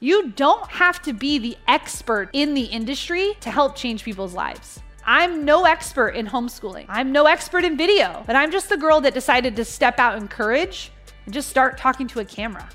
You don't have to be the expert in the industry to help change people's lives. I'm no expert in homeschooling. I'm no expert in video, but I'm just the girl that decided to step out in courage and just start talking to a camera.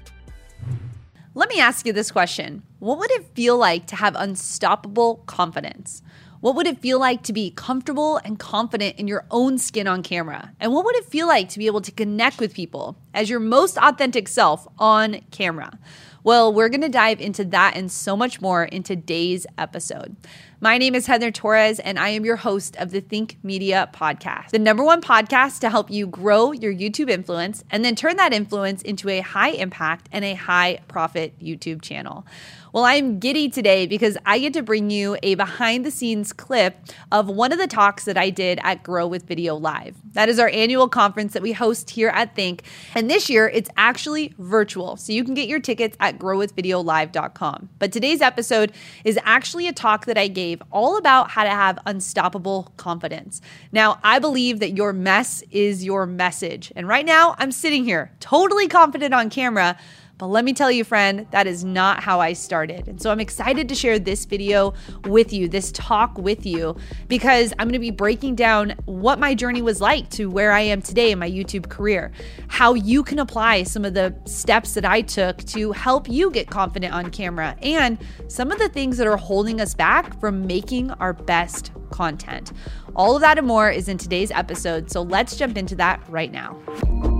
Let me ask you this question What would it feel like to have unstoppable confidence? What would it feel like to be comfortable and confident in your own skin on camera? And what would it feel like to be able to connect with people as your most authentic self on camera? Well, we're going to dive into that and so much more in today's episode. My name is Heather Torres, and I am your host of the Think Media podcast, the number one podcast to help you grow your YouTube influence and then turn that influence into a high impact and a high profit YouTube channel. Well, I'm giddy today because I get to bring you a behind the scenes clip of one of the talks that I did at Grow with Video Live. That is our annual conference that we host here at Think. And this year it's actually virtual. So you can get your tickets at growwithvideolive.com. But today's episode is actually a talk that I gave all about how to have unstoppable confidence. Now, I believe that your mess is your message. And right now I'm sitting here totally confident on camera let me tell you, friend, that is not how I started. And so I'm excited to share this video with you, this talk with you, because I'm going to be breaking down what my journey was like to where I am today in my YouTube career, how you can apply some of the steps that I took to help you get confident on camera, and some of the things that are holding us back from making our best content. All of that and more is in today's episode. So let's jump into that right now.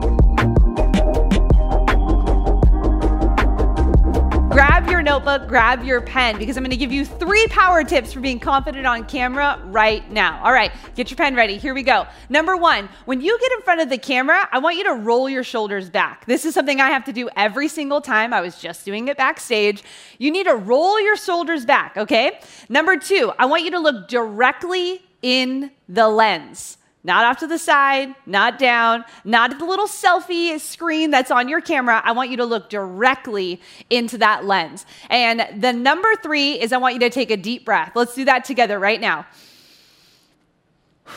Grab your notebook, grab your pen, because I'm gonna give you three power tips for being confident on camera right now. All right, get your pen ready. Here we go. Number one, when you get in front of the camera, I want you to roll your shoulders back. This is something I have to do every single time. I was just doing it backstage. You need to roll your shoulders back, okay? Number two, I want you to look directly in the lens. Not off to the side, not down, not at the little selfie screen that's on your camera. I want you to look directly into that lens. And the number three is I want you to take a deep breath. Let's do that together right now.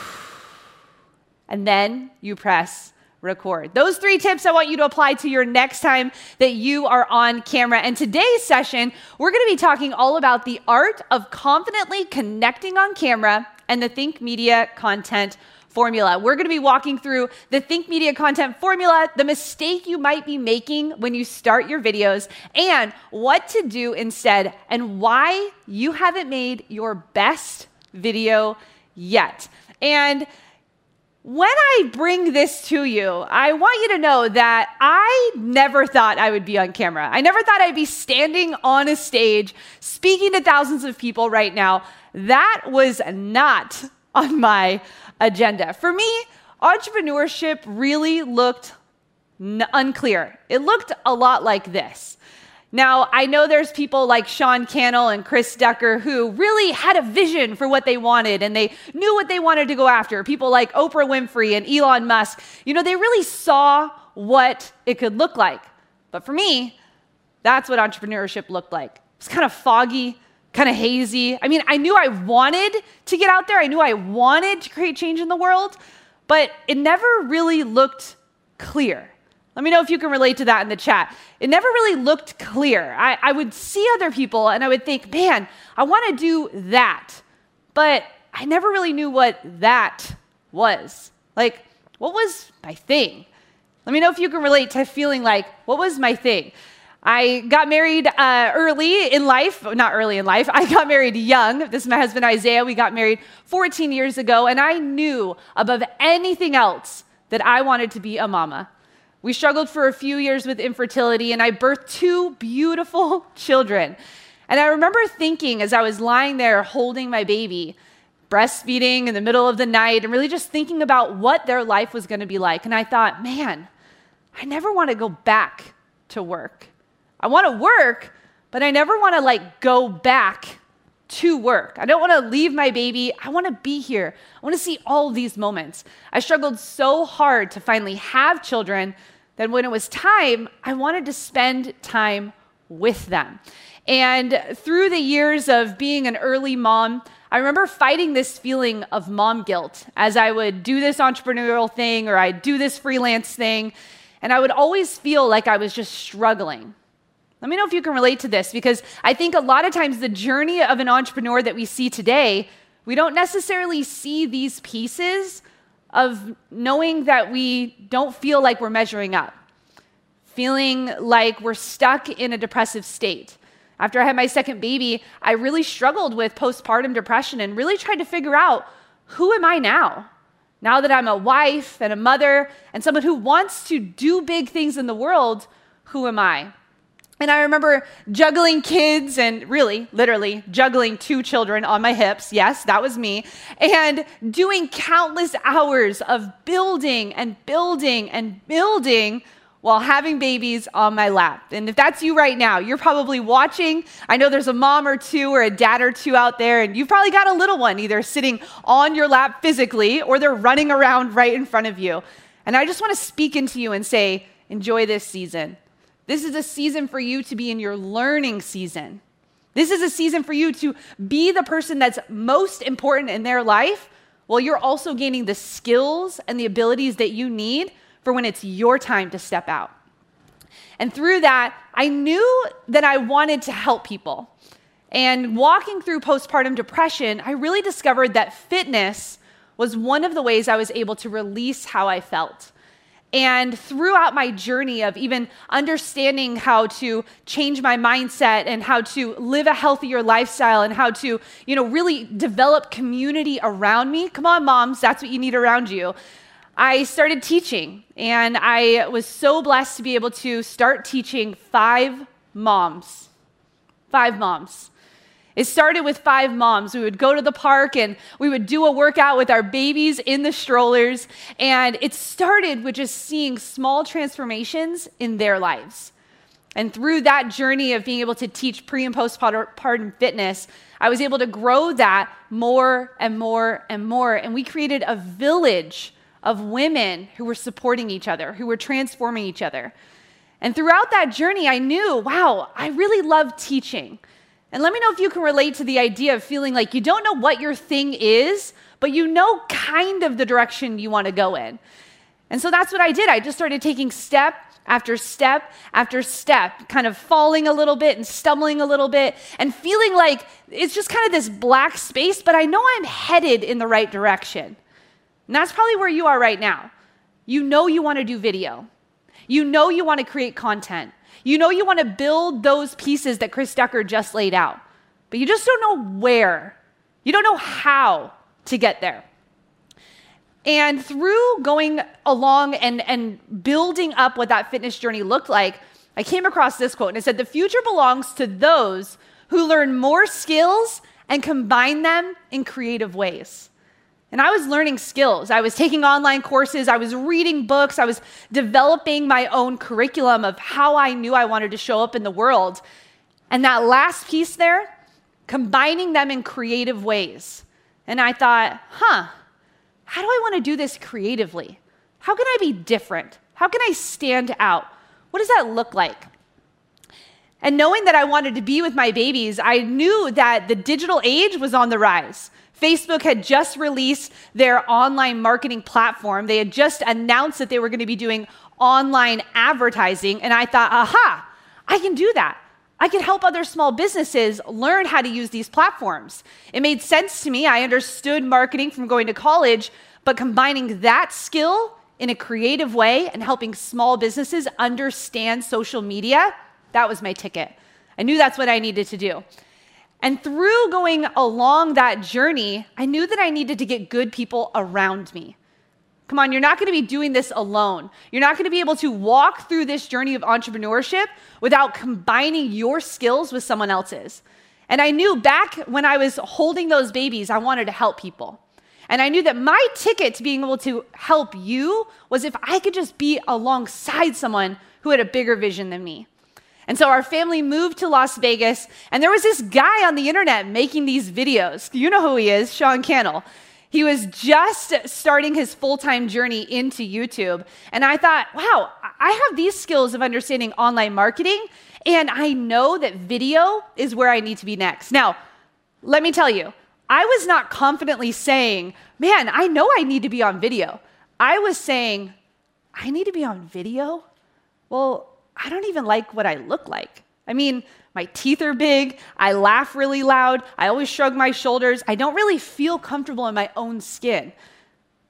And then you press record. Those three tips I want you to apply to your next time that you are on camera. And today's session, we're going to be talking all about the art of confidently connecting on camera and the Think Media content formula. We're going to be walking through the Think Media content formula, the mistake you might be making when you start your videos, and what to do instead, and why you haven't made your best video yet. And when I bring this to you, I want you to know that I never thought I would be on camera. I never thought I'd be standing on a stage speaking to thousands of people right now. That was not on my agenda. For me, entrepreneurship really looked n- unclear. It looked a lot like this. Now, I know there's people like Sean Cannell and Chris Ducker who really had a vision for what they wanted and they knew what they wanted to go after. People like Oprah Winfrey and Elon Musk, you know, they really saw what it could look like. But for me, that's what entrepreneurship looked like. It was kind of foggy, kind of hazy. I mean, I knew I wanted to get out there, I knew I wanted to create change in the world, but it never really looked clear. Let me know if you can relate to that in the chat. It never really looked clear. I, I would see other people and I would think, man, I want to do that. But I never really knew what that was. Like, what was my thing? Let me know if you can relate to feeling like, what was my thing? I got married uh, early in life, not early in life, I got married young. This is my husband Isaiah. We got married 14 years ago, and I knew above anything else that I wanted to be a mama. We struggled for a few years with infertility, and I birthed two beautiful children. And I remember thinking as I was lying there holding my baby, breastfeeding in the middle of the night, and really just thinking about what their life was going to be like. And I thought, man, I never want to go back to work. I want to work, but I never want to like go back to work. I don't want to leave my baby. I want to be here. I want to see all these moments. I struggled so hard to finally have children that when it was time, I wanted to spend time with them. And through the years of being an early mom, I remember fighting this feeling of mom guilt as I would do this entrepreneurial thing or I'd do this freelance thing. And I would always feel like I was just struggling. Let me know if you can relate to this because I think a lot of times the journey of an entrepreneur that we see today, we don't necessarily see these pieces of knowing that we don't feel like we're measuring up, feeling like we're stuck in a depressive state. After I had my second baby, I really struggled with postpartum depression and really tried to figure out who am I now? Now that I'm a wife and a mother and someone who wants to do big things in the world, who am I? And I remember juggling kids and really, literally, juggling two children on my hips. Yes, that was me. And doing countless hours of building and building and building while having babies on my lap. And if that's you right now, you're probably watching. I know there's a mom or two or a dad or two out there, and you've probably got a little one either sitting on your lap physically or they're running around right in front of you. And I just want to speak into you and say, enjoy this season. This is a season for you to be in your learning season. This is a season for you to be the person that's most important in their life while you're also gaining the skills and the abilities that you need for when it's your time to step out. And through that, I knew that I wanted to help people. And walking through postpartum depression, I really discovered that fitness was one of the ways I was able to release how I felt. And throughout my journey of even understanding how to change my mindset and how to live a healthier lifestyle and how to, you know, really develop community around me. Come on, moms, that's what you need around you. I started teaching, and I was so blessed to be able to start teaching five moms. Five moms. It started with five moms. We would go to the park and we would do a workout with our babies in the strollers. And it started with just seeing small transformations in their lives. And through that journey of being able to teach pre and postpartum fitness, I was able to grow that more and more and more. And we created a village of women who were supporting each other, who were transforming each other. And throughout that journey, I knew, wow, I really love teaching. And let me know if you can relate to the idea of feeling like you don't know what your thing is, but you know kind of the direction you want to go in. And so that's what I did. I just started taking step after step after step, kind of falling a little bit and stumbling a little bit and feeling like it's just kind of this black space, but I know I'm headed in the right direction. And that's probably where you are right now. You know you want to do video. You know you want to create content. You know you want to build those pieces that Chris Ducker just laid out, but you just don't know where. You don't know how to get there. And through going along and, and building up what that fitness journey looked like, I came across this quote and it said, The future belongs to those who learn more skills and combine them in creative ways. And I was learning skills. I was taking online courses. I was reading books. I was developing my own curriculum of how I knew I wanted to show up in the world. And that last piece there, combining them in creative ways. And I thought, huh, how do I want to do this creatively? How can I be different? How can I stand out? What does that look like? And knowing that I wanted to be with my babies, I knew that the digital age was on the rise. Facebook had just released their online marketing platform. They had just announced that they were going to be doing online advertising. And I thought, aha, I can do that. I can help other small businesses learn how to use these platforms. It made sense to me. I understood marketing from going to college, but combining that skill in a creative way and helping small businesses understand social media, that was my ticket. I knew that's what I needed to do. And through going along that journey, I knew that I needed to get good people around me. Come on, you're not going to be doing this alone. You're not going to be able to walk through this journey of entrepreneurship without combining your skills with someone else's. And I knew back when I was holding those babies, I wanted to help people. And I knew that my ticket to being able to help you was if I could just be alongside someone who had a bigger vision than me. And so our family moved to Las Vegas, and there was this guy on the internet making these videos. You know who he is, Sean Cannell. He was just starting his full time journey into YouTube. And I thought, wow, I have these skills of understanding online marketing, and I know that video is where I need to be next. Now, let me tell you, I was not confidently saying, man, I know I need to be on video. I was saying, I need to be on video? Well, I don't even like what I look like. I mean, my teeth are big, I laugh really loud, I always shrug my shoulders. I don't really feel comfortable in my own skin.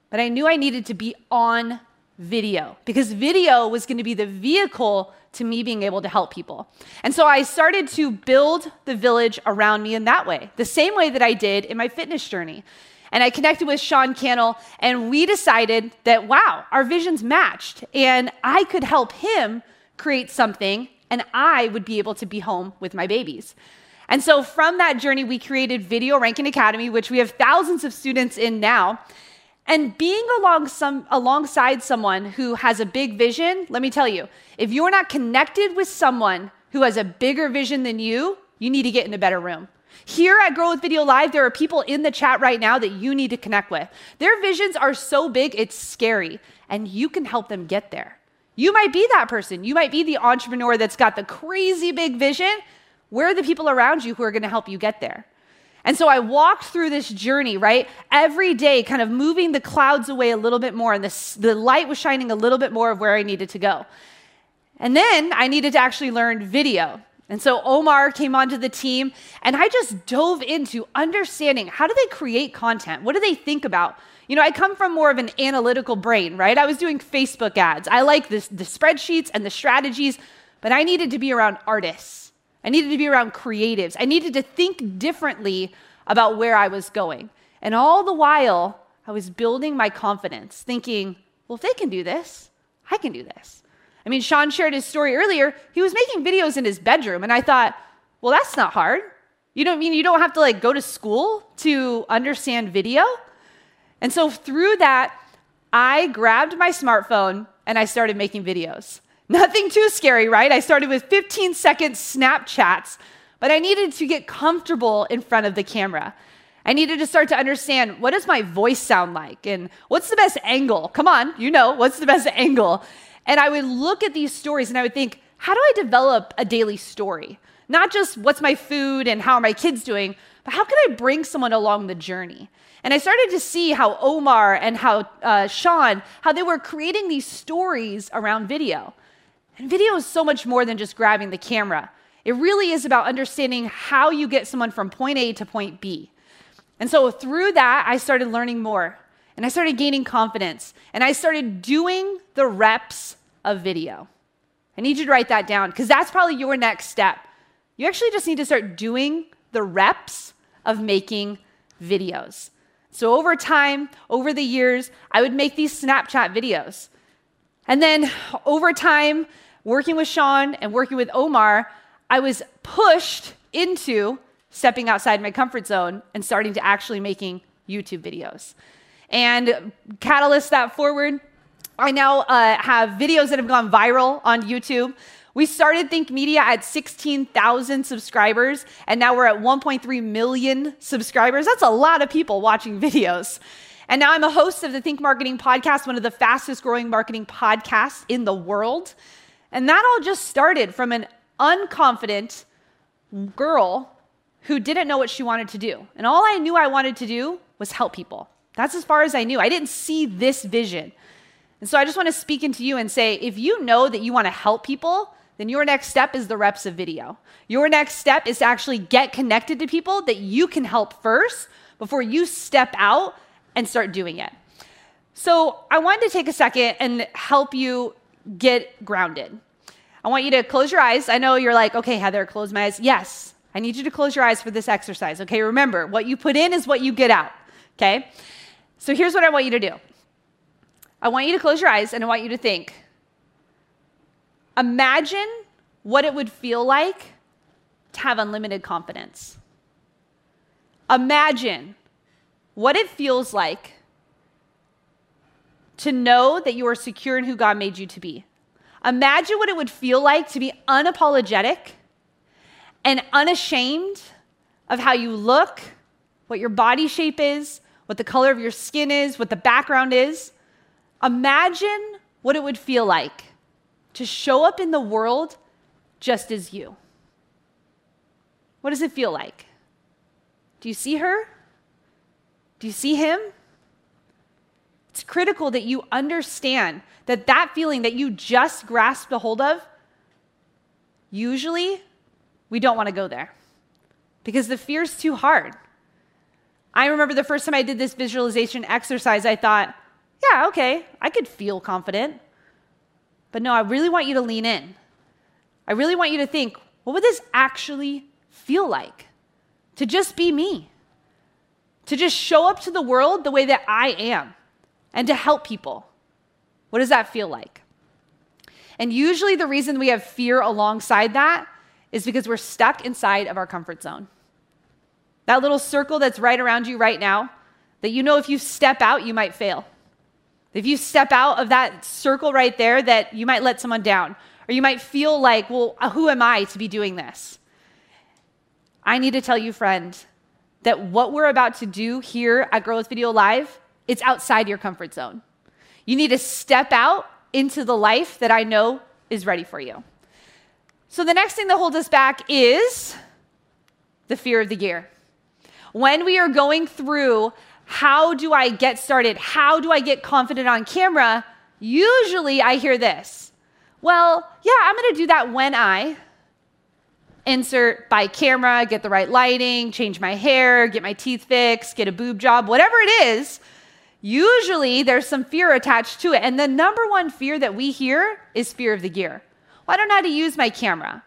But I knew I needed to be on video because video was going to be the vehicle to me being able to help people. And so I started to build the village around me in that way, the same way that I did in my fitness journey. And I connected with Sean Cannell, and we decided that, wow, our visions matched, and I could help him create something, and I would be able to be home with my babies. And so from that journey, we created Video Ranking Academy, which we have thousands of students in now. And being along some, alongside someone who has a big vision, let me tell you, if you're not connected with someone who has a bigger vision than you, you need to get in a better room. Here at Grow with Video Live, there are people in the chat right now that you need to connect with. Their visions are so big, it's scary, and you can help them get there. You might be that person. You might be the entrepreneur that's got the crazy big vision. Where are the people around you who are going to help you get there? And so I walked through this journey, right? Every day, kind of moving the clouds away a little bit more, and the, the light was shining a little bit more of where I needed to go. And then I needed to actually learn video. And so Omar came onto the team, and I just dove into understanding how do they create content? What do they think about? You know, I come from more of an analytical brain, right? I was doing Facebook ads. I like this, the spreadsheets and the strategies, but I needed to be around artists. I needed to be around creatives. I needed to think differently about where I was going. And all the while, I was building my confidence, thinking, well, if they can do this, I can do this. I mean, Sean shared his story earlier. He was making videos in his bedroom, and I thought, well, that's not hard. You don't mean you don't have to like go to school to understand video? And so through that, I grabbed my smartphone and I started making videos. Nothing too scary, right? I started with 15 second Snapchats, but I needed to get comfortable in front of the camera. I needed to start to understand what does my voice sound like and what's the best angle? Come on, you know, what's the best angle? And I would look at these stories and I would think, how do I develop a daily story? Not just what's my food and how are my kids doing, but how can I bring someone along the journey? And I started to see how Omar and how uh, Sean, how they were creating these stories around video. And video is so much more than just grabbing the camera. It really is about understanding how you get someone from point A to point B. And so through that, I started learning more and I started gaining confidence and I started doing the reps of video. I need you to write that down because that's probably your next step. You actually just need to start doing the reps of making videos. So over time, over the years, I would make these Snapchat videos. And then over time, working with Sean and working with Omar, I was pushed into stepping outside my comfort zone and starting to actually making YouTube videos. And catalyst that forward, I now uh, have videos that have gone viral on YouTube. We started Think Media at 16,000 subscribers, and now we're at 1.3 million subscribers. That's a lot of people watching videos. And now I'm a host of the Think Marketing Podcast, one of the fastest growing marketing podcasts in the world. And that all just started from an unconfident girl who didn't know what she wanted to do. And all I knew I wanted to do was help people. That's as far as I knew. I didn't see this vision. And so I just want to speak into you and say if you know that you want to help people, then your next step is the reps of video. Your next step is to actually get connected to people that you can help first before you step out and start doing it. So I wanted to take a second and help you get grounded. I want you to close your eyes. I know you're like, okay, Heather, close my eyes. Yes, I need you to close your eyes for this exercise. Okay, remember, what you put in is what you get out. Okay? So here's what I want you to do I want you to close your eyes and I want you to think. Imagine what it would feel like to have unlimited confidence. Imagine what it feels like to know that you are secure in who God made you to be. Imagine what it would feel like to be unapologetic and unashamed of how you look, what your body shape is, what the color of your skin is, what the background is. Imagine what it would feel like to show up in the world just as you. What does it feel like? Do you see her? Do you see him? It's critical that you understand that that feeling that you just grasped a hold of usually we don't want to go there because the fear is too hard. I remember the first time I did this visualization exercise, I thought, yeah, okay, I could feel confident. But no, I really want you to lean in. I really want you to think, what would this actually feel like? To just be me, to just show up to the world the way that I am, and to help people. What does that feel like? And usually, the reason we have fear alongside that is because we're stuck inside of our comfort zone. That little circle that's right around you right now, that you know if you step out, you might fail. If you step out of that circle right there, that you might let someone down, or you might feel like, well, uh, who am I to be doing this? I need to tell you, friend, that what we're about to do here at Grow with Video Live, it's outside your comfort zone. You need to step out into the life that I know is ready for you. So, the next thing that holds us back is the fear of the gear. When we are going through how do I get started? How do I get confident on camera? Usually I hear this. Well, yeah, I'm going to do that when I insert by camera, get the right lighting, change my hair, get my teeth fixed, get a boob job, whatever it is. Usually there's some fear attached to it. And the number one fear that we hear is fear of the gear. Well, I don't know how to use my camera.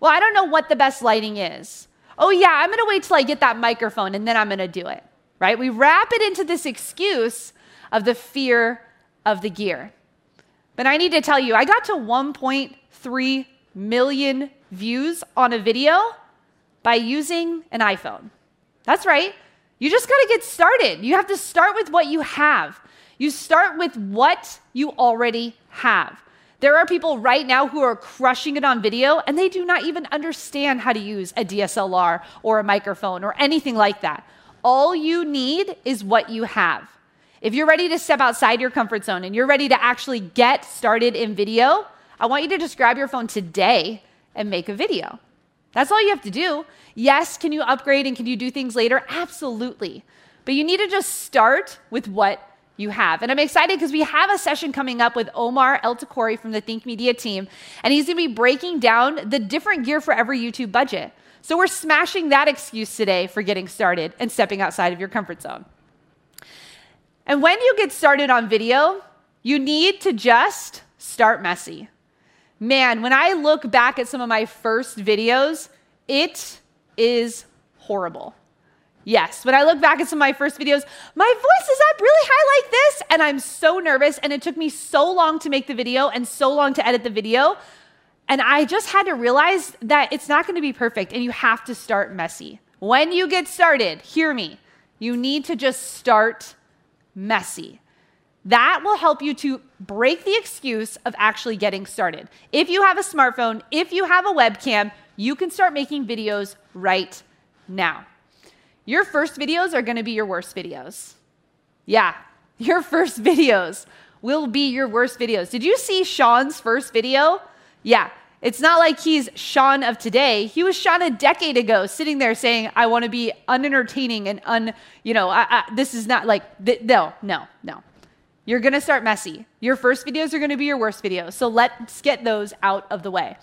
Well, I don't know what the best lighting is. Oh, yeah, I'm going to wait till I get that microphone and then I'm going to do it right? We wrap it into this excuse of the fear of the gear. But I need to tell you, I got to 1.3 million views on a video by using an iPhone. That's right. You just got to get started. You have to start with what you have. You start with what you already have. There are people right now who are crushing it on video and they do not even understand how to use a DSLR or a microphone or anything like that. All you need is what you have. If you're ready to step outside your comfort zone and you're ready to actually get started in video, I want you to just grab your phone today and make a video. That's all you have to do. Yes, can you upgrade and can you do things later? Absolutely. But you need to just start with what you have. And I'm excited because we have a session coming up with Omar El-Takrori from the Think Media team, and he's going to be breaking down the different gear for every YouTube budget. So we're smashing that excuse today for getting started and stepping outside of your comfort zone. And when you get started on video, you need to just start messy. Man, when I look back at some of my first videos, it is horrible. Yes, when I look back at some of my first videos, my voice is up really high like this, and I'm so nervous, and it took me so long to make the video and so long to edit the video and I just had to realize that it's not going to be perfect and you have to start messy. When you get started, hear me, you need to just start messy. That will help you to break the excuse of actually getting started. If you have a smartphone, if you have a webcam, you can start making videos right now. Your first videos are to be your worst videos. Yeah, your first videos will be your worst videos. Did you see Sean's first video? Yeah, it's not like he's Sean of today. He was Sean a decade ago, sitting there saying, "I want to be unentertaining and un, you know, I, I, this is not like th- no, no, no." You're gonna start messy. Your first videos are gonna be your worst videos. So let's get those out of the way.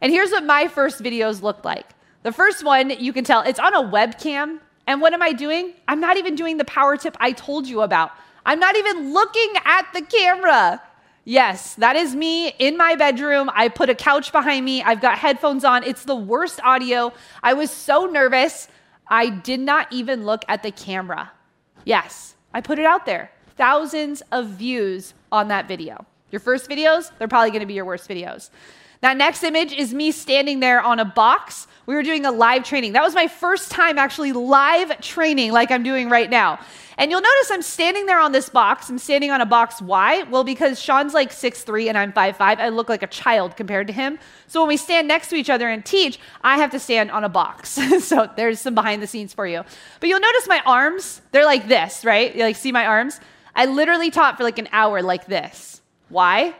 And here's what my first videos looked like. The first one, you can tell, it's on a webcam. And what am I doing? I'm not even doing the power tip I told you about. I'm not even looking at the camera. Yes, that is me in my bedroom. I put a couch behind me. I've got headphones on. It's the worst audio. I was so nervous. I did not even look at the camera. Yes, I put it out there. Thousands of views on that video. Your first videos, they're probably gonna be your worst videos. That next image is me standing there on a box. We were doing a live training. That was my first time actually live training like I'm doing right now. And you'll notice I'm standing there on this box. I'm standing on a box. Why? Well, because Sean's like 6'3 and I'm 5'5. I look like a child compared to him. So when we stand next to each other and teach, I have to stand on a box. so there's some behind the scenes for you. But you'll notice my arms, they're like this, right? You like see my arms? I literally taught for like an hour like this. Why?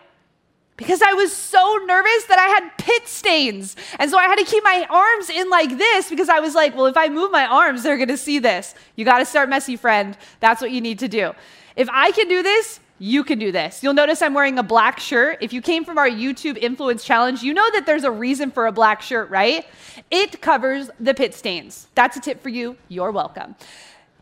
Because I was so nervous that I had pit stains. And so I had to keep my arms in like this because I was like, well, if I move my arms, they're gonna see this. You gotta start messy, friend. That's what you need to do. If I can do this, you can do this. You'll notice I'm wearing a black shirt. If you came from our YouTube Influence Challenge, you know that there's a reason for a black shirt, right? It covers the pit stains. That's a tip for you. You're welcome.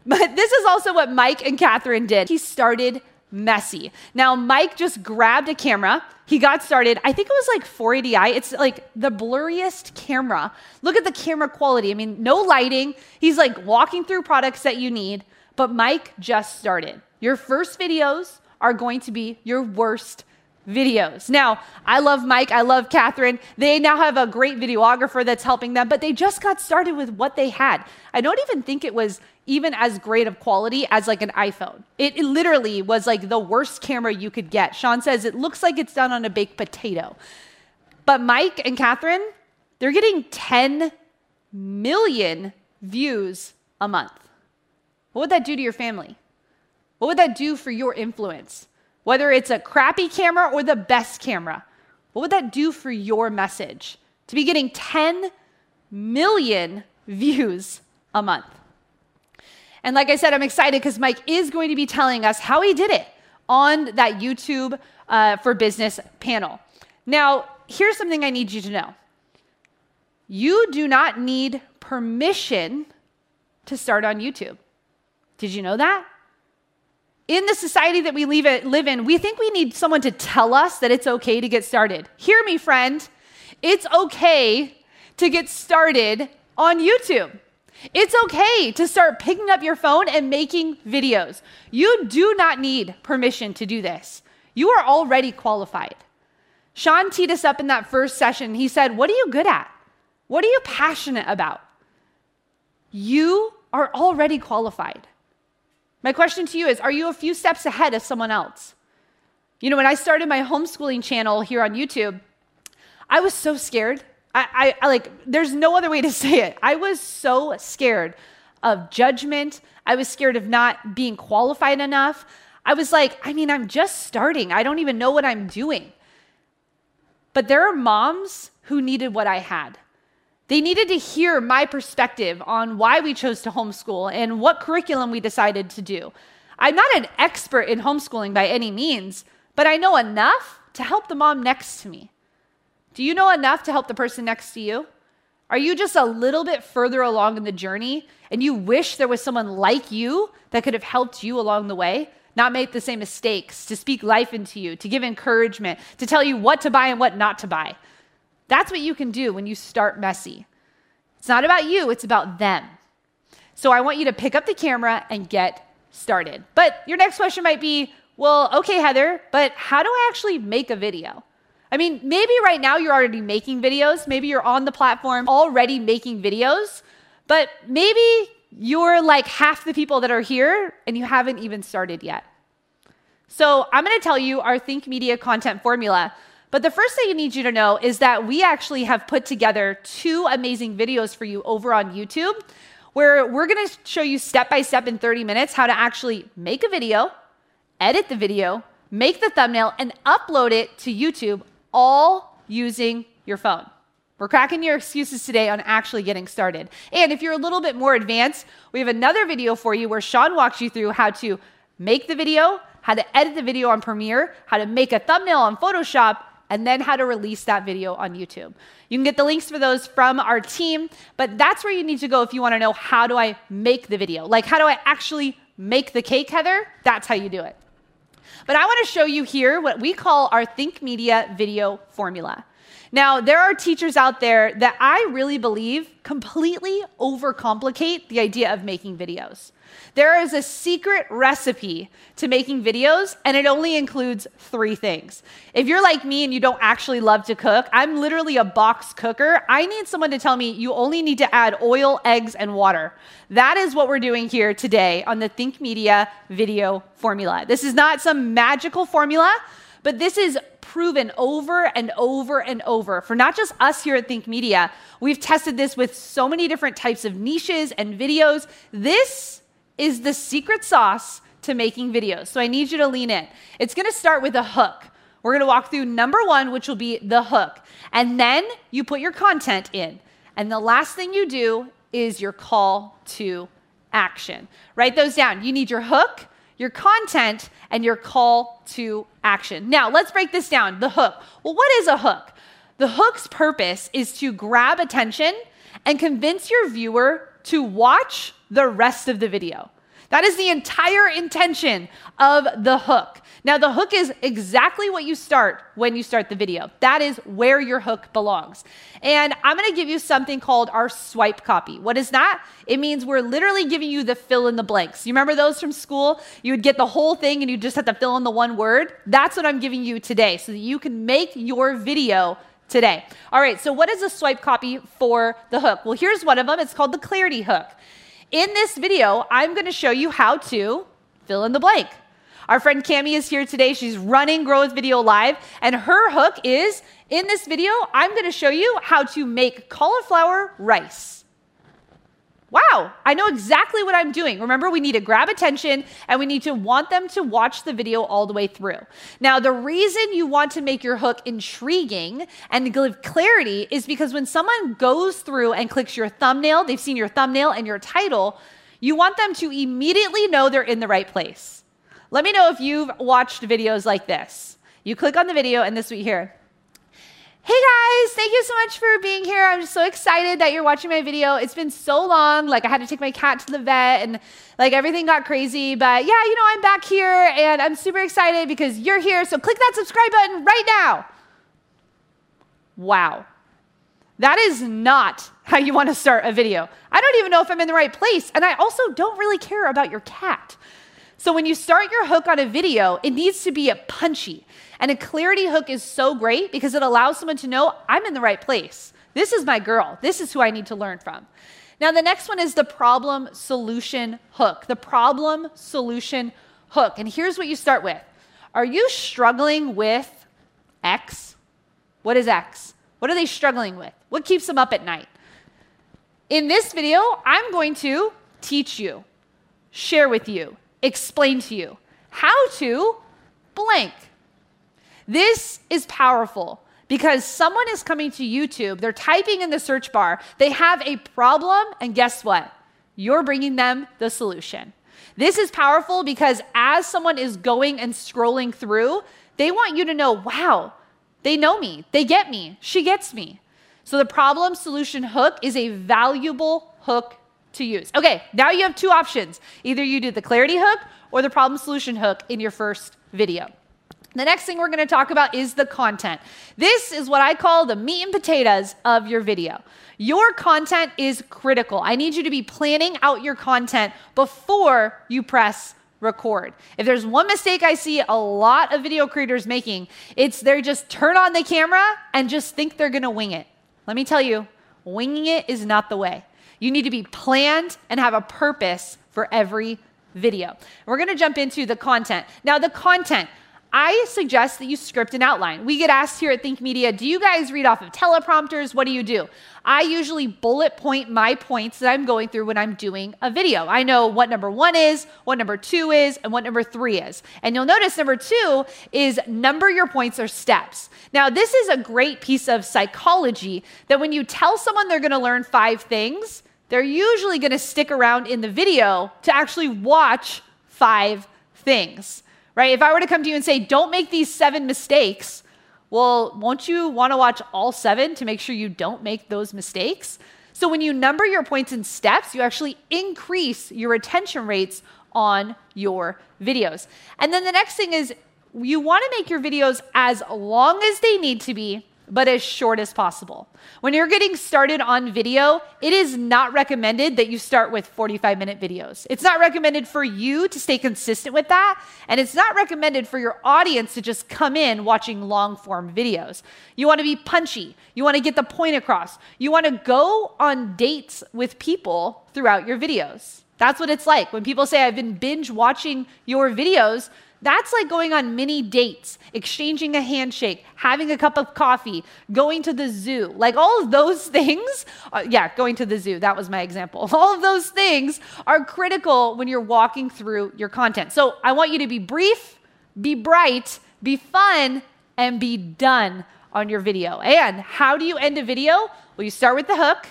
But this is also what Mike and Catherine did. He started messy. Now, Mike just grabbed a camera. He got started. I think it was like 480i. It's like the blurriest camera. Look at the camera quality. I mean, no lighting. He's like walking through products that you need. But Mike just started. Your first videos are going to be your worst videos. Now, I love Mike, I love Catherine. They now have a great videographer that's helping them, but they just got started with what they had. I don't even think it was even as great of quality as like an iPhone. It, it, literally was like the worst camera you could get. Sean says it looks like it's done on a baked potato. But Mike and Catherine, they're getting 10 million views a month. What would that do to your family? What would that do for your influence? Whether it's a crappy camera or the best camera, what would that do for your message? To be getting 10 million views a month. And like I said, I'm excited because Mike is going to be telling us how he did it on that YouTube uh, for Business panel. Now, here's something I need you to know you do not need permission to start on YouTube. Did you know that? in the society that we live in, we think we need someone to tell us that it's okay to get started. Hear me, friend. It's okay to get started on YouTube. It's okay to start picking up your phone and making videos. You do not need permission to do this. You are already qualified. Sean teed us up in that first session. He said, What are you good at? What are you passionate about? You are already qualified. My question to you is Are you a few steps ahead of someone else? You know, when I started my homeschooling channel here on YouTube, I was so scared. I, I, like, there's no other way to say it. I was so scared of judgment. I was scared of not being qualified enough. I was like, I mean, I'm just starting. I don't even know what I'm doing. But there are moms who needed what I had. They needed to hear my perspective on why we chose to homeschool and what curriculum we decided to do. I'm not an expert in homeschooling by any means, but I know enough to help the mom next to me. Do you know enough to help the person next to you? Are you just a little bit further along in the journey and you wish there was someone like you that could have helped you along the way? Not make the same mistakes, to speak life into you, to give encouragement, to tell you what to buy and what not to buy. That's what you can do when you start messy. It's not about you, it's about them. So I want you to pick up the camera and get started. But your next question might be well, okay, Heather, but how do I actually make a video? I mean, maybe right now you're already making videos. Maybe you're on the platform already making videos, but maybe you're like half the people that are here and you haven't even started yet. So I'm gonna tell you our Think Media content formula. But the first thing I need you to know is that we actually have put together two amazing videos for you over on YouTube where we're gonna show you step by step in 30 minutes how to actually make a video, edit the video, make the thumbnail, and upload it to YouTube all using your phone. We're cracking your excuses today on actually getting started. And if you're a little bit more advanced, we have another video for you where Sean walks you through how to make the video, how to edit the video on Premiere, how to make a thumbnail on Photoshop, and then how to release that video on YouTube. You can get the links for those from our team, but that's where you need to go if you want to know how do I make the video? Like, how do I actually make the cake, Heather? That's how you do it. But I want to show you here what we call our Think Media video formula. Now, there are teachers out there that I really believe completely overcomplicate the idea of making videos. There is a secret recipe to making videos, and it only includes three things. If you're like me and you don't actually love to cook, I'm literally a box cooker. I need someone to tell me you only need to add oil, eggs, and water. That is what we're doing here today on the Think Media video formula. This is not some magical formula, but this is proven over and over and over for not just us here at Think Media. We've tested this with so many different types of niches and videos. This is the secret sauce to making videos. So I need you to lean in. It's gonna start with a hook. We're gonna walk through number one, which will be the hook. And then you put your content in. And the last thing you do is your call to action. Write those down. You need your hook, your content, and your call to action. Now, let's break this down the hook. Well, what is a hook? The hook's purpose is to grab attention and convince your viewer to watch the rest of the video. That is the entire intention of the hook. Now, the hook is exactly what you start when you start the video. That is where your hook belongs. And I'm gonna give you something called our swipe copy. What is that? It means we're literally giving you the fill in the blanks. You remember those from school? You would get the whole thing and you just have to fill in the one word. That's what I'm giving you today so that you can make your video today. All right, so what is a swipe copy for the hook? Well, here's one of them. It's called the clarity hook. In this video, I'm gonna show you how to fill in the blank. Our friend Cami is here today. She's running Grow with Video Live, and her hook is in this video, I'm going to show you how to make cauliflower rice. Wow, I know exactly what I'm doing. Remember, we need to grab attention and we need to want them to watch the video all the way through. Now, the reason you want to make your hook intriguing and give clarity is because when someone goes through and clicks your thumbnail, they've seen your thumbnail and your title, you want them to immediately know they're in the right place. Let me know if you've watched videos like this. You click on the video, and this we hear. Hey guys, thank you so much for being here. I'm so excited that you're watching my video. It's been so long. Like, I had to take my cat to the vet and like everything got crazy. But yeah, you know, I'm back here and I'm super excited because you're here. So click that subscribe button right now. Wow. That is not how you want to start a video. I don't even know if I'm in the right place. And I also don't really care about your cat. So when you start your hook on a video, it needs to be a punchy. And a clarity hook is so great because it allows someone to know I'm in the right place. This is my girl. This is who I need to learn from. Now, the next one is the problem solution hook. The problem solution hook. And here's what you start with Are you struggling with X? What is X? What are they struggling with? What keeps them up at night? In this video, I'm going to teach you, share with you, explain to you how to blank. This is powerful because someone is coming to YouTube, they're typing in the search bar, they have a problem, and guess what? You're bringing them the solution. This is powerful because as someone is going and scrolling through, they want you to know, wow, they know me, they get me, she gets me. So the problem solution hook is a valuable hook to use. Okay, now you have two options. Either you do the clarity hook or the problem solution hook in your first video. The next thing we're going to talk about is the content. This is what I call the meat and potatoes of your video. Your content is critical. I need you to be planning out your content before you press record. If there's one mistake I see a lot of video creators making, it's they just turn on the camera and just think they're going to wing it. Let me tell you, winging it is not the way. You need to be planned and have a purpose for every video. We're going to jump into the content. Now, the content, I suggest that you script an outline. We get asked here at Think Media, do you guys read off of teleprompters? What do you do? I usually bullet point my points that I'm going through when I'm doing a video. I know what number one is, what number two is, and what number three is. And you'll notice number two is number your points or steps. Now, this is a great piece of psychology that when you tell someone they're gonna learn five things, they're usually gonna stick around in the video to actually watch five things right? If I were to come to you and say, don't make these seven mistakes, well, won't you want to watch all seven to make sure you don't make those mistakes? So when you number your points in steps, you actually increase your retention rates on your videos. And then the next thing is you want to make your videos as long as they need to be but as short as possible. When you're getting started on video, it is not recommended that you start with 45 minute videos. It's not recommended for you to stay consistent with that, and it's not recommended for your audience to just come in watching long form videos. You want to be punchy, you want to get the point across, you want to go on dates with people throughout your videos. That's what it's like. When people say, I've been binge watching your videos, that's like going on mini dates, exchanging a handshake, having a cup of coffee, going to the zoo. Like all of those things, uh, yeah, going to the zoo, that was my example. All of those things are critical when you're walking through your content. So I want you to be brief, be bright, be fun, and be done on your video. And how do you end a video? Well, you start with the hook,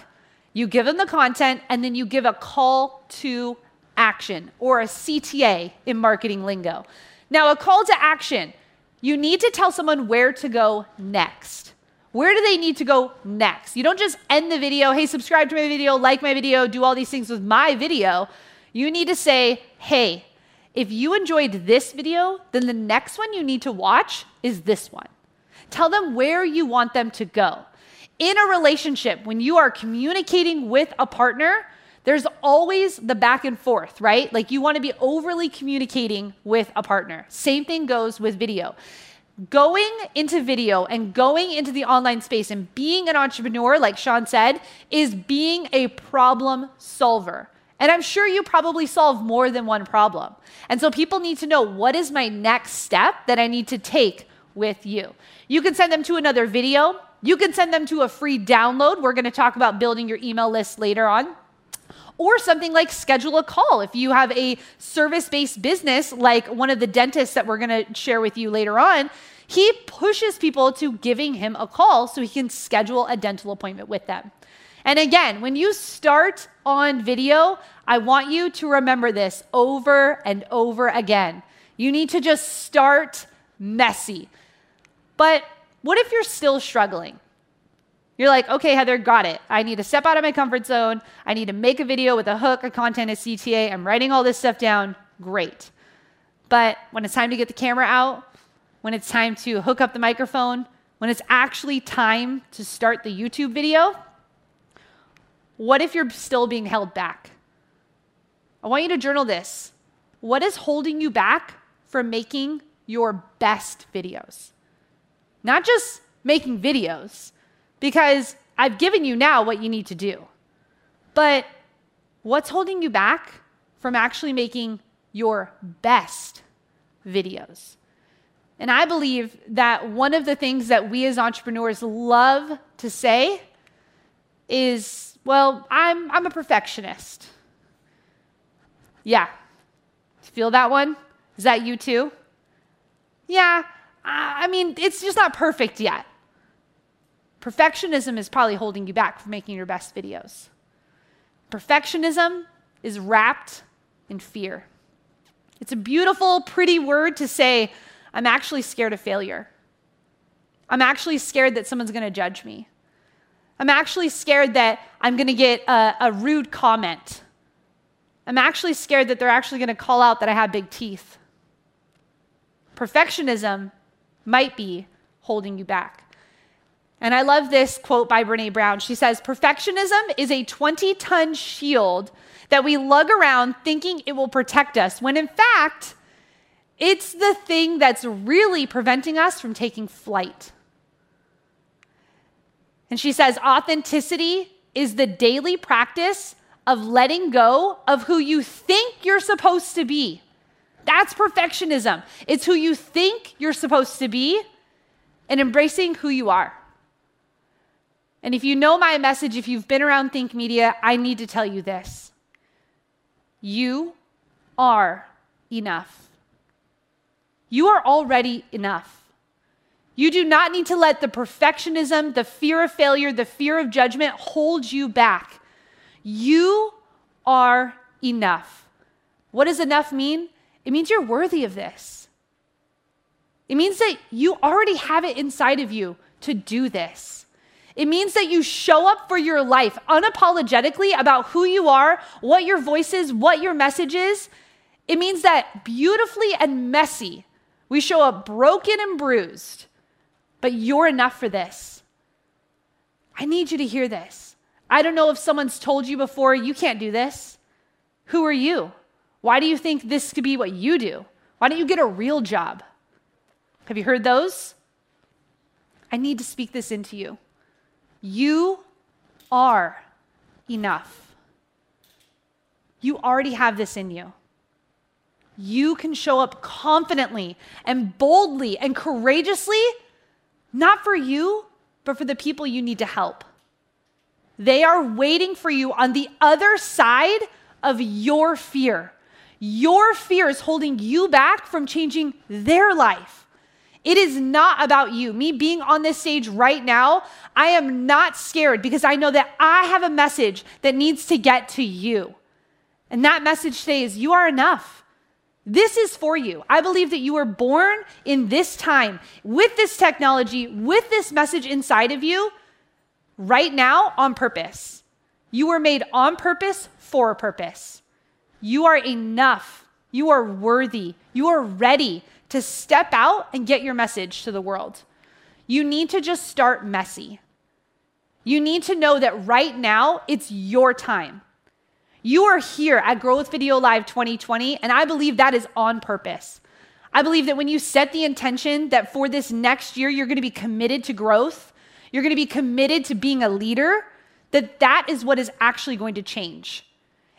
you give them the content, and then you give a call to action, or a CTA in marketing lingo. Now, a call to action, you need to tell someone where to go next. Where do they need to go next? You don't just end the video, hey, subscribe to my video, like my video, do all these things with my video. You need to say, hey, if you enjoyed this video, then the next one you need to watch is this one. Tell them where you want them to go. In a relationship, when you are communicating with a partner, there's always the back and forth, right? Like you want to be overly communicating with a partner. Same thing goes with video. Going into video and going into the online space and being an entrepreneur, like Sean said, is being a problem solver. And I'm sure you probably solve more than one problem. And so people need to know what is my next step that I need to take with you. You can send them to another video. You can send them to a free download. We're going to talk about building your email list later on or something like schedule a call. If you have a service based business, like one of the dentists that we're going to share with you later on, he pushes people to giving him a call so he can schedule a dental appointment with them. And again, when you start on video, I want you to remember this over and over again. You need to just start messy. But what if you're still struggling? You're like, okay, Heather, got it. I need to step out of my comfort zone. I need to make a video with a hook, a content, a CTA. I'm writing all this stuff down. Great. But when it's time to get the camera out, when it's time to hook up the microphone, when it's actually time to start the YouTube video, what if you're still being held back? I want you to journal this. What is holding you back from making your best videos? Not just making videos, because I've given you now what you need to do. But what's holding you back from actually making your best videos? And I believe that one of the things that we as entrepreneurs love to say is, well, I'm, I'm a perfectionist. Yeah. Feel that one? Is that you too? Yeah. I mean, it's just not perfect yet. Perfectionism is probably holding you back from making your best videos. Perfectionism is wrapped in fear. It's a beautiful, pretty word to say, I'm actually scared of failure. I'm actually scared that someone's going to judge me. I'm actually scared that I'm going to get a, a, rude comment. I'm actually scared that they're actually going to call out that I have big teeth. Perfectionism might be holding you back. And I love this quote by Brene Brown. She says, Perfectionism is a 20 ton shield that we lug around thinking it will protect us, when in fact, it's the thing that's really preventing us from taking flight. And she says, Authenticity is the daily practice of letting go of who you think you're supposed to be. That's perfectionism. It's who you think you're supposed to be and embracing who you are. And if you know my message, if you've been around Think Media, I need to tell you this. You are enough. You are already enough. You do not need to let the perfectionism, the fear of failure, the fear of judgment hold you back. You are enough. What does enough mean? It means you're worthy of this. It means that you already have it inside of you to do this. It means that you show up for your life unapologetically about who you are, what your voice is, what your message is. It means that beautifully and messy, we show up broken and bruised, but you're enough for this. I need you to hear this. I don't know if someone's told you before, you can't do this. Who are you? Why do you think this could be what you do? Why don't you get a real job? Have you heard those? I need to speak this into you. You are enough. You already have this in you. You can show up confidently and boldly and courageously, not for you, but for the people you need to help. They are waiting for you on the other side of your fear. Your fear is holding you back from changing their life. It is not about you. Me being on this stage right now, I am not scared because I know that I have a message that needs to get to you. And that message today is you are enough. This is for you. I believe that you were born in this time with this technology, with this message inside of you right now on purpose. You were made on purpose for a purpose. You are enough. You are worthy. You are ready to step out and get your message to the world. You need to just start messy. You need to know that right now it's your time. You are here at Grow with Video Live 2020, and I believe that is on purpose. I believe that when you set the intention that for this next year you're going to be committed to growth, you're going to be committed to being a leader, that that is what is actually going to change.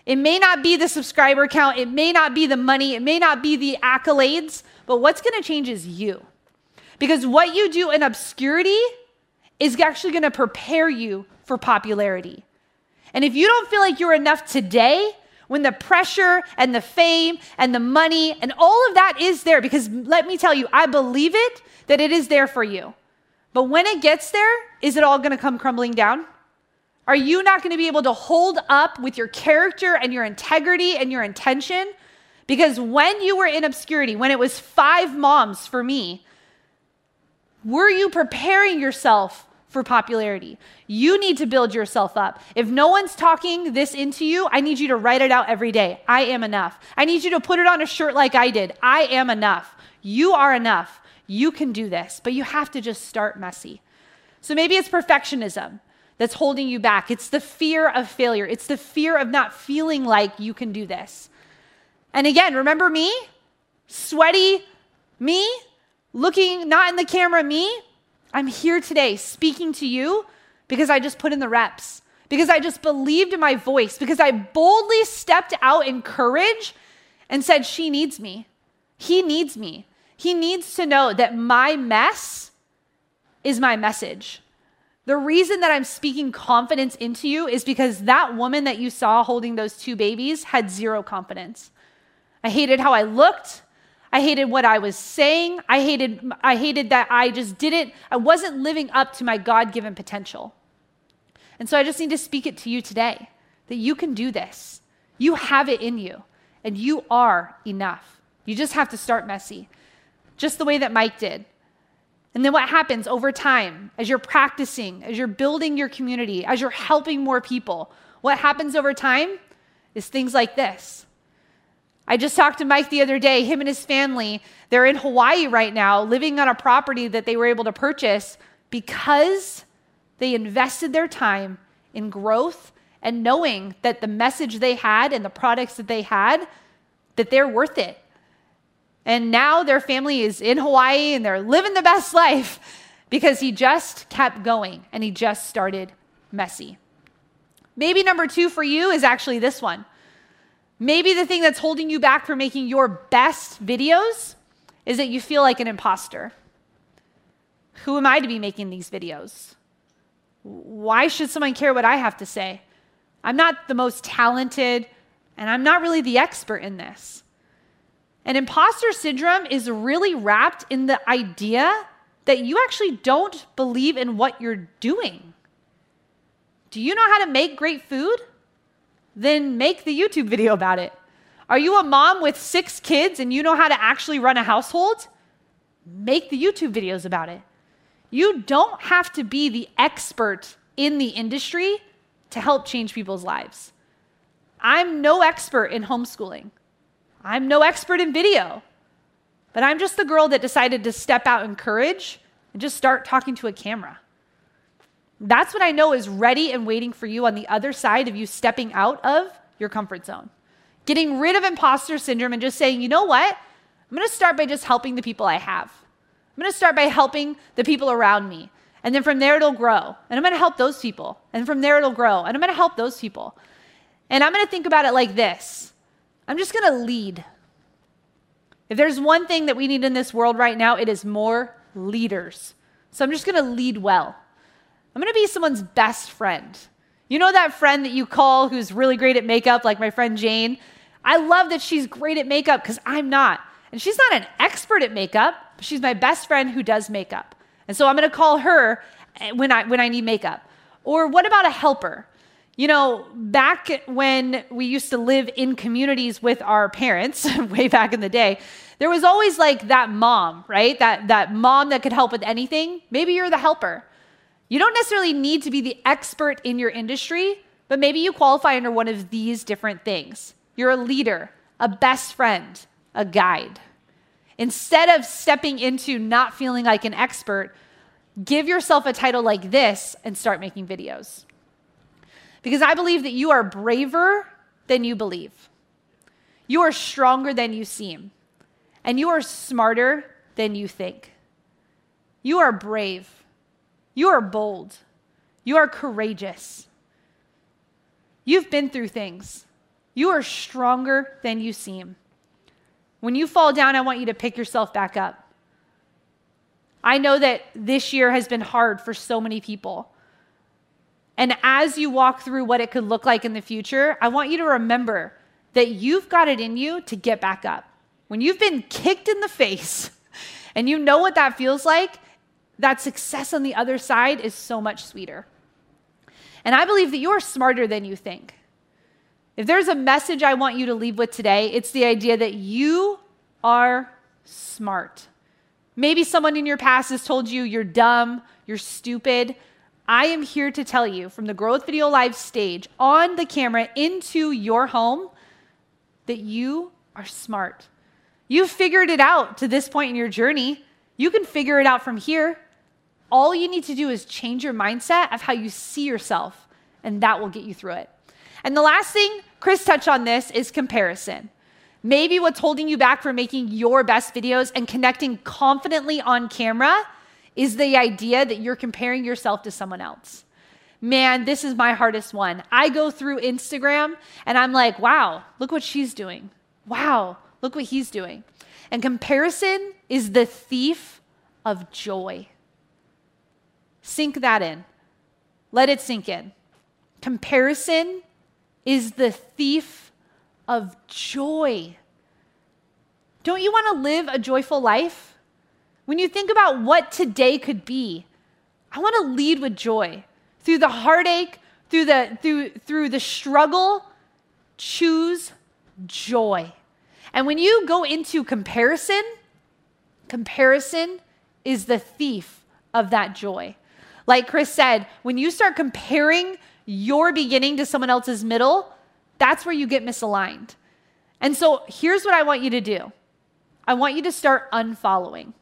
It may not be the subscriber count, it may not be the money, it may not be the accolades, but what's going to change is you. Because what you do in obscurity is actually going to prepare you for popularity. And if you don't feel like you're enough today, when the pressure and the fame and the money and all of that is there, because let me tell you, I believe it that it is there for you. But when it gets there, is it all going to come crumbling down? Are you not going to be able to hold up with your character and your integrity and your intention? Because when you were in obscurity, when it was five moms for me, were you preparing yourself for popularity? You need to build yourself up. If no one's talking this into you, I need you to write it out every day. I am enough. I need you to put it on a shirt like I did. I am enough. You are enough. You can do this, but you have to just start messy. So maybe it's perfectionism that's holding you back. It's the fear of failure. It's the fear of not feeling like you can do this. And again, remember me? Sweaty me? Looking not in the camera me? I'm here today speaking to you because I just put in the reps, because I just believed in my voice, because I boldly stepped out in courage and said, She needs me. He needs me. He needs to know that my mess is my message. The reason that I'm speaking confidence into you is because that woman that you saw holding those two babies had zero confidence. I hated how I looked. I hated what I was saying. I hated I hated that I just didn't I wasn't living up to my God-given potential. And so I just need to speak it to you today that you can do this. You have it in you and you are enough. You just have to start messy. Just the way that Mike did. And then what happens over time as you're practicing, as you're building your community, as you're helping more people? What happens over time is things like this. I just talked to Mike the other day, him and his family, they're in Hawaii right now, living on a property that they were able to purchase because they invested their time in growth and knowing that the message they had and the products that they had that they're worth it and now their family is in Hawaii and they're living the best life because he just kept going and he just started messy. Maybe number two for you is actually this one. Maybe the thing that's holding you back from making your best videos is that you feel like an imposter. Who am I to be making these videos? Why should someone care what I have to say? I'm not the most talented, and I'm not really the expert in this. And imposter syndrome is really wrapped in the idea that you actually don't believe in what you're doing. Do you know how to make great food? Then make the YouTube video about it. Are you a mom with six kids and you know how to actually run a household? Make the YouTube videos about it. You don't have to be the expert in the industry to help change people's lives. I'm no expert in homeschooling. I'm no expert in video, but I'm just the girl that decided to step out in courage and just start talking to a camera. That's what I know is ready and waiting for you on the other side of you stepping out of your comfort zone. Getting rid of imposter syndrome and just saying, you know what? I'm gonna start by just helping the people I have. I'm gonna start by helping the people around me. And then from there, it'll grow. And I'm gonna help those people. And from there, it'll grow. And I'm gonna help those people. And I'm gonna think about it like this I'm just to lead. If there's one thing that we need in this world right now, it is more leaders. So I'm just to lead well. I'm going to be someone's best friend. You know that friend that you call who's really great at makeup, like my friend Jane? I love that she's great at makeup because I'm not. And she's not an expert at makeup, but she's my best friend who does makeup. And so I'm going to call her eh, when I, when I need makeup. Or what about a helper? You know, back when we used to live in communities with our parents, way back in the day, there was always like that mom, right? That that mom that could help with anything. Maybe you're the helper. You don't necessarily need to be the expert in your industry, but maybe you qualify under one of these different things. You're a leader, a best friend, a guide. Instead of stepping into not feeling like an expert, give yourself a title like this and start making videos. Because I believe that you are braver than you believe. You are stronger than you seem. And you are smarter than you think. You are brave. You are bold. You are courageous. You've been through things. You are stronger than you seem. When you fall down, I want you to pick yourself back up. I know that this year has been hard for so many people. And as you walk through what it could look like in the future, I want you to remember that you've got it in you to get back up. When you've been kicked in the face and you know what that feels like, that success on the other side is so much sweeter. And I believe that you're smarter than you think. If there's a message I want you to leave with today, it's the idea that you are smart. Maybe someone in your past has told you you're dumb, you're stupid. I am here to tell you from the Grow with Video Live stage on the camera into your home that you are smart. You've figured it out to this point in your journey. You can figure it out from here. All you need to do is change your mindset of how you see yourself, and that will get you through it. And the last thing, Chris touched on this, is comparison. Maybe what's holding you back from making your best videos and connecting confidently on camera is the idea that you're comparing yourself to someone else. Man, this is my hardest one. I go through Instagram and I'm like, wow, look what she's doing. Wow, look what he's doing. And comparison is the thief of joy. Sink that in. Let it sink in. Comparison is the thief of joy. Don't you want to live a joyful life? When you think about what today could be, I want to lead with joy. Through the heartache, through the through through the struggle, choose joy. And when you go into comparison, comparison is the thief of that joy. Like Chris said, when you start comparing your beginning to someone else's middle, that's where you get misaligned. And so here's what I want you to do I want you to start unfollowing.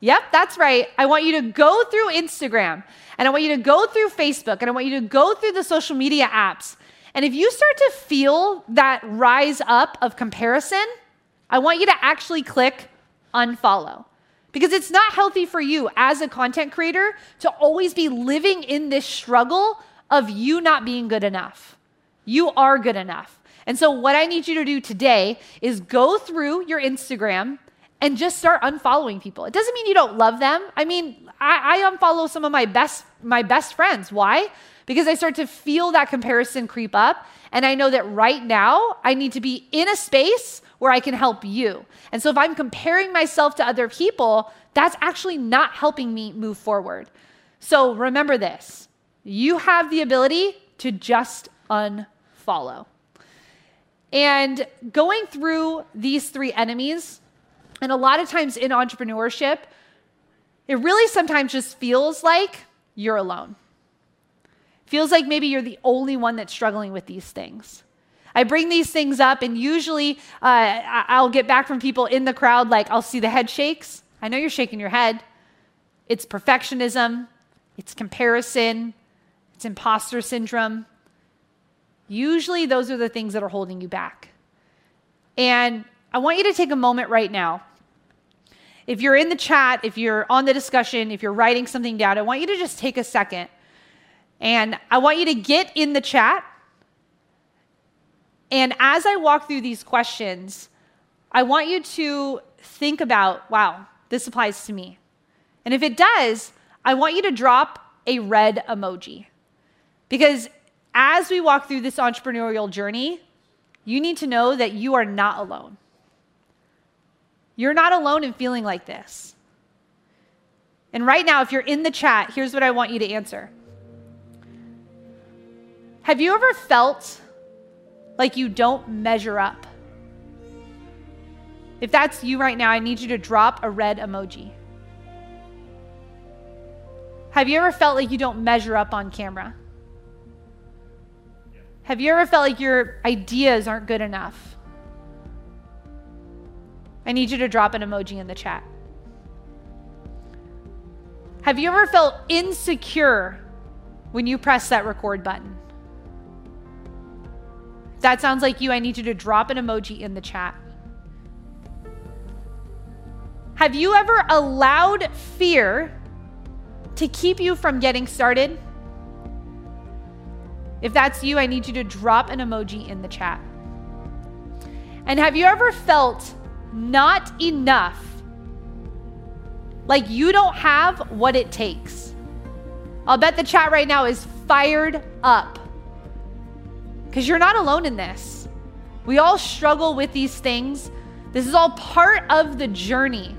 Yep, that's right. I want you to go through Instagram and I want you to go through Facebook and I want you to go through the social media apps. And if you start to feel that rise up of comparison, I want you to actually click unfollow because it's not healthy for you as a content creator to always be living in this struggle of you not being good enough. You are good enough. And so, what I need you to do today is go through your Instagram and just start unfollowing people. It doesn't mean you don't love them. I mean, I, I unfollow some of my best my best friends. Why? Because I start to feel that comparison creep up, and I know that right now I need to be in a space where I can help you. And so, if I'm comparing myself to other people, that's actually not helping me move forward. So remember this: you have the ability to just unfollow. And going through these three enemies, and a lot of times in entrepreneurship, it really sometimes just feels like you're alone. Feels like maybe you're the only one that's struggling with these things. I bring these things up, and usually uh, I'll get back from people in the crowd, like I'll see the head shakes. I know you're shaking your head. It's perfectionism, it's comparison, it's imposter syndrome. Usually, those are the things that are holding you back. And I want you to take a moment right now. If you're in the chat, if you're on the discussion, if you're writing something down, I want you to just take a second. And I want you to get in the chat. And as I walk through these questions, I want you to think about wow, this applies to me. And if it does, I want you to drop a red emoji. Because as we walk through this entrepreneurial journey, you need to know that you are not alone. You're not alone in feeling like this. And right now, if you're in the chat, here's what I want you to answer Have you ever felt like you don't measure up? If that's you right now, I need you to drop a red emoji. Have you ever felt like you don't measure up on camera? Have you ever felt like your ideas aren't good enough? I need you to drop an emoji in the chat. Have you ever felt insecure when you press that record button? That sounds like you, I need you to drop an emoji in the chat. Have you ever allowed fear to keep you from getting started? If that's you, I need you to drop an emoji in the chat. And have you ever felt not enough? Like you don't have what it takes? I'll bet the chat right now is fired up because you're not alone in this. We all struggle with these things. This is all part of the journey.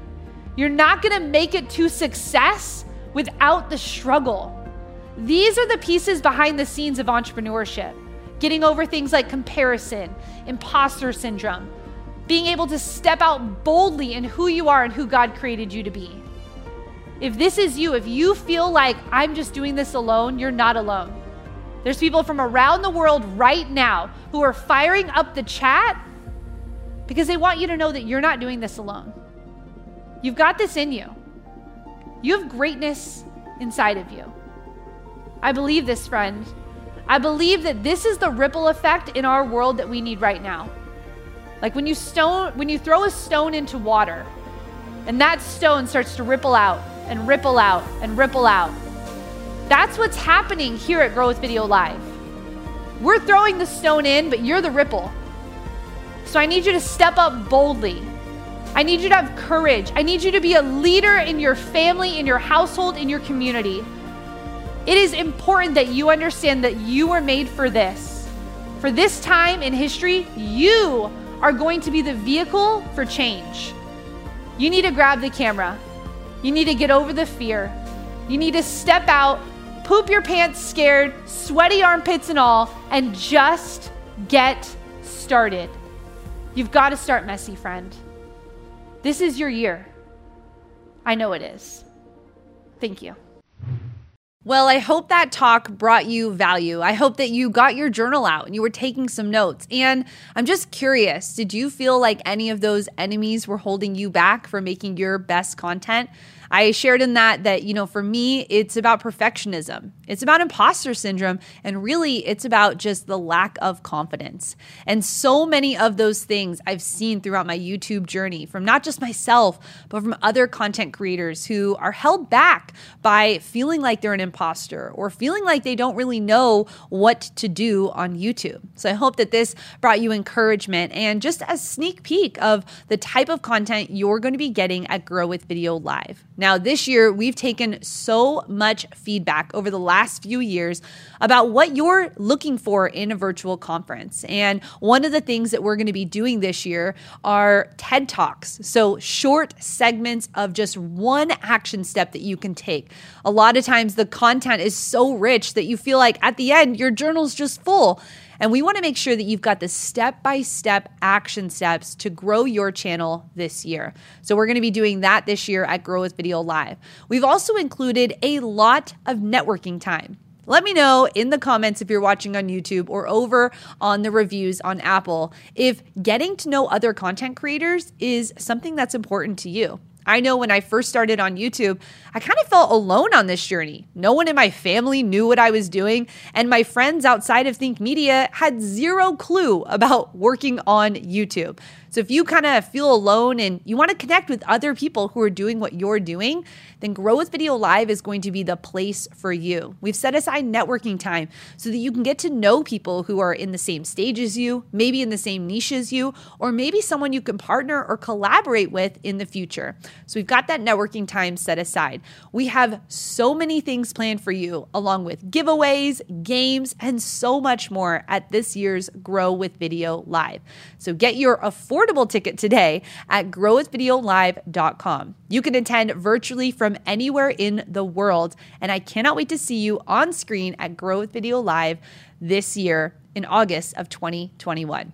You're not going to make it to success without the struggle. These are the pieces behind the scenes of entrepreneurship getting over things like comparison, imposter syndrome, being able to step out boldly in who you are and who God created you to be. If this is you, if you feel like I'm just doing this alone, you're not alone. There's people from around the world right now who are firing up the chat because they want you to know that you're not doing this alone. You've got this in you. You have greatness inside of you. I believe this, friend. I believe that this is the ripple effect in our world that we need right now. Like when you stone when you throw a stone into water and that stone starts to ripple out and ripple out and ripple out. That's what's happening here at Grow with Video Live. We're throwing the stone in, but you're the ripple. So I need you to step up boldly I need you to have courage. I need you to be a leader in your family, in your household, in your community. It is important that you understand that you were made for this. For this time in history, you are going to be the vehicle for change. You need to grab the camera. You need to get over the fear. You need to step out, poop your pants scared, sweaty armpits and all, and just get started. You've got to start messy, friend. This is your year. I know it is. Thank you. Well, I hope that talk brought you value. I hope that you got your journal out and you were taking some notes. And I'm just curious did you feel like any of those enemies were holding you back from making your best content? I shared in that that, you know, for me, it's about perfectionism. It's about imposter syndrome. And really, it's about just the lack of confidence. And so many of those things I've seen throughout my YouTube journey from not just myself, but from other content creators who are held back by feeling like they're an imposter or feeling like they don't really know what to do on YouTube. So I hope that this brought you encouragement and just a sneak peek of the type of content you're going to be getting at Grow with Video Live. Now, this year, we've taken so much feedback over the last few years about what you're looking for in a virtual conference. And one of the things that we're going to be doing this year are TED Talks. So, short segments of just one action step that you can take. A lot of times, the content is so rich that you feel like at the end, your journal's just full. And we want to make sure that you've got the step by step action steps to grow your channel this year. So we're going to be doing that this year at Grow with Video Live. We've also included a lot of networking time. Let me know in the comments if you're watching on YouTube or over on the reviews on Apple if getting to know other content creators is something that's important to you. I know when I first started on YouTube, I kind of felt alone on this journey. No one in my family knew what I was doing, and my friends outside of Think Media had zero clue about working on YouTube. So if you kind of feel alone and you want to connect with other people who are doing what you're doing, then Grow with Video Live is going to be the place for you. We've set aside networking time so that you can get to know people who are in the same stage as you, maybe in the same niche as you, or maybe someone you can partner or collaborate with in the future. So we've got that networking time set aside. We have so many things planned for you, along with giveaways, games, and so much more at this year's Grow with Video Live. So get your affordable ticket today at growwithvideolive.com. You can attend virtually from anywhere in the world, and I cannot wait to see you on screen at Grow with Video Live this year in August of 2021.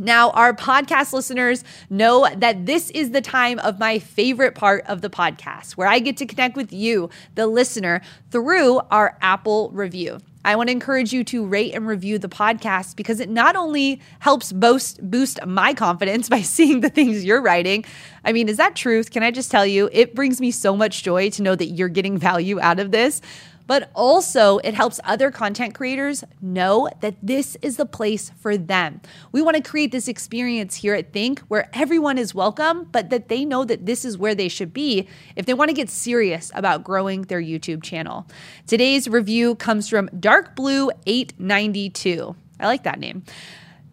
Now, our podcast listeners know that this is the time of my favorite part of the podcast, where I get to connect with you, the listener, through our Apple review. I want to encourage you to rate and review the podcast because it not only helps boost boost my confidence by seeing the things you're writing. I mean, is that truth? Can I just tell you, it brings me so much joy to know that you're getting value out of this but also it helps other content creators know that this is the place for them. We want to create this experience here at Think where everyone is welcome, but that they know that this is where they should be if they want to get serious about growing their YouTube channel. Today's review comes from Dark Blue 892. I like that name.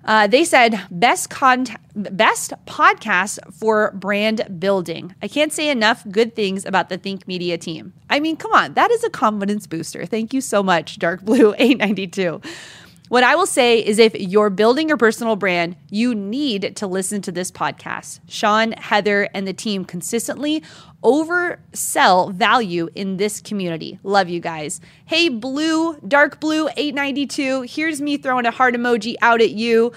Uh, they said best best podcast for brand building. I can't say enough good things about the Think Media team. I mean, come on, that is a confidence booster. Thank you so much, Dark Blue 892. What I will say is if you're building your personal brand, you need to listen to this podcast. Sean, Heather, and the team consistently oversell value in this community. Love you guys. Hey, blue, dark blue 892. Here's me throwing a heart emoji out at you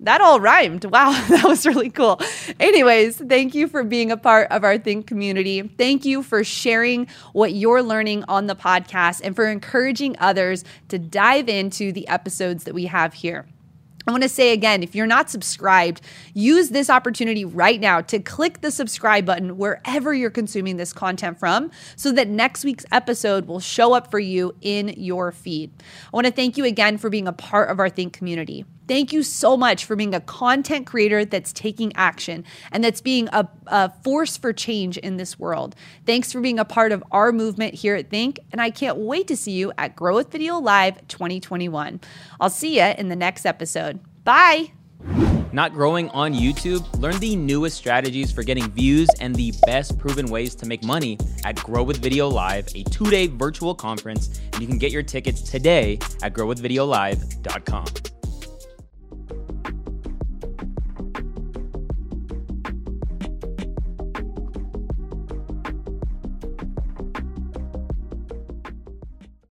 that all rhymed. Wow, that was really cool. Anyways, thank you for being a part of our Think community. Thank you for sharing what you're learning on the podcast and for encouraging others to dive into the episodes that we have here. I want to say again if you're not subscribed, use this opportunity right now to click the subscribe button wherever you're consuming this content from so that next week's episode will show up for you in your feed. I want to thank you again for being a part of our Think community. Thank you so much for being a content creator that's taking action and that's being a, a, force for change in this world. Thanks for being a part of our movement here at Think, and I can't wait to see you at Grow with Video Live 2021. I'll see you in the next episode. Bye. Not growing on YouTube? Learn the newest strategies for getting views and the best proven ways to make money at Grow with Video Live, a two day virtual conference. And you can get your tickets today at growwithvideolive.com.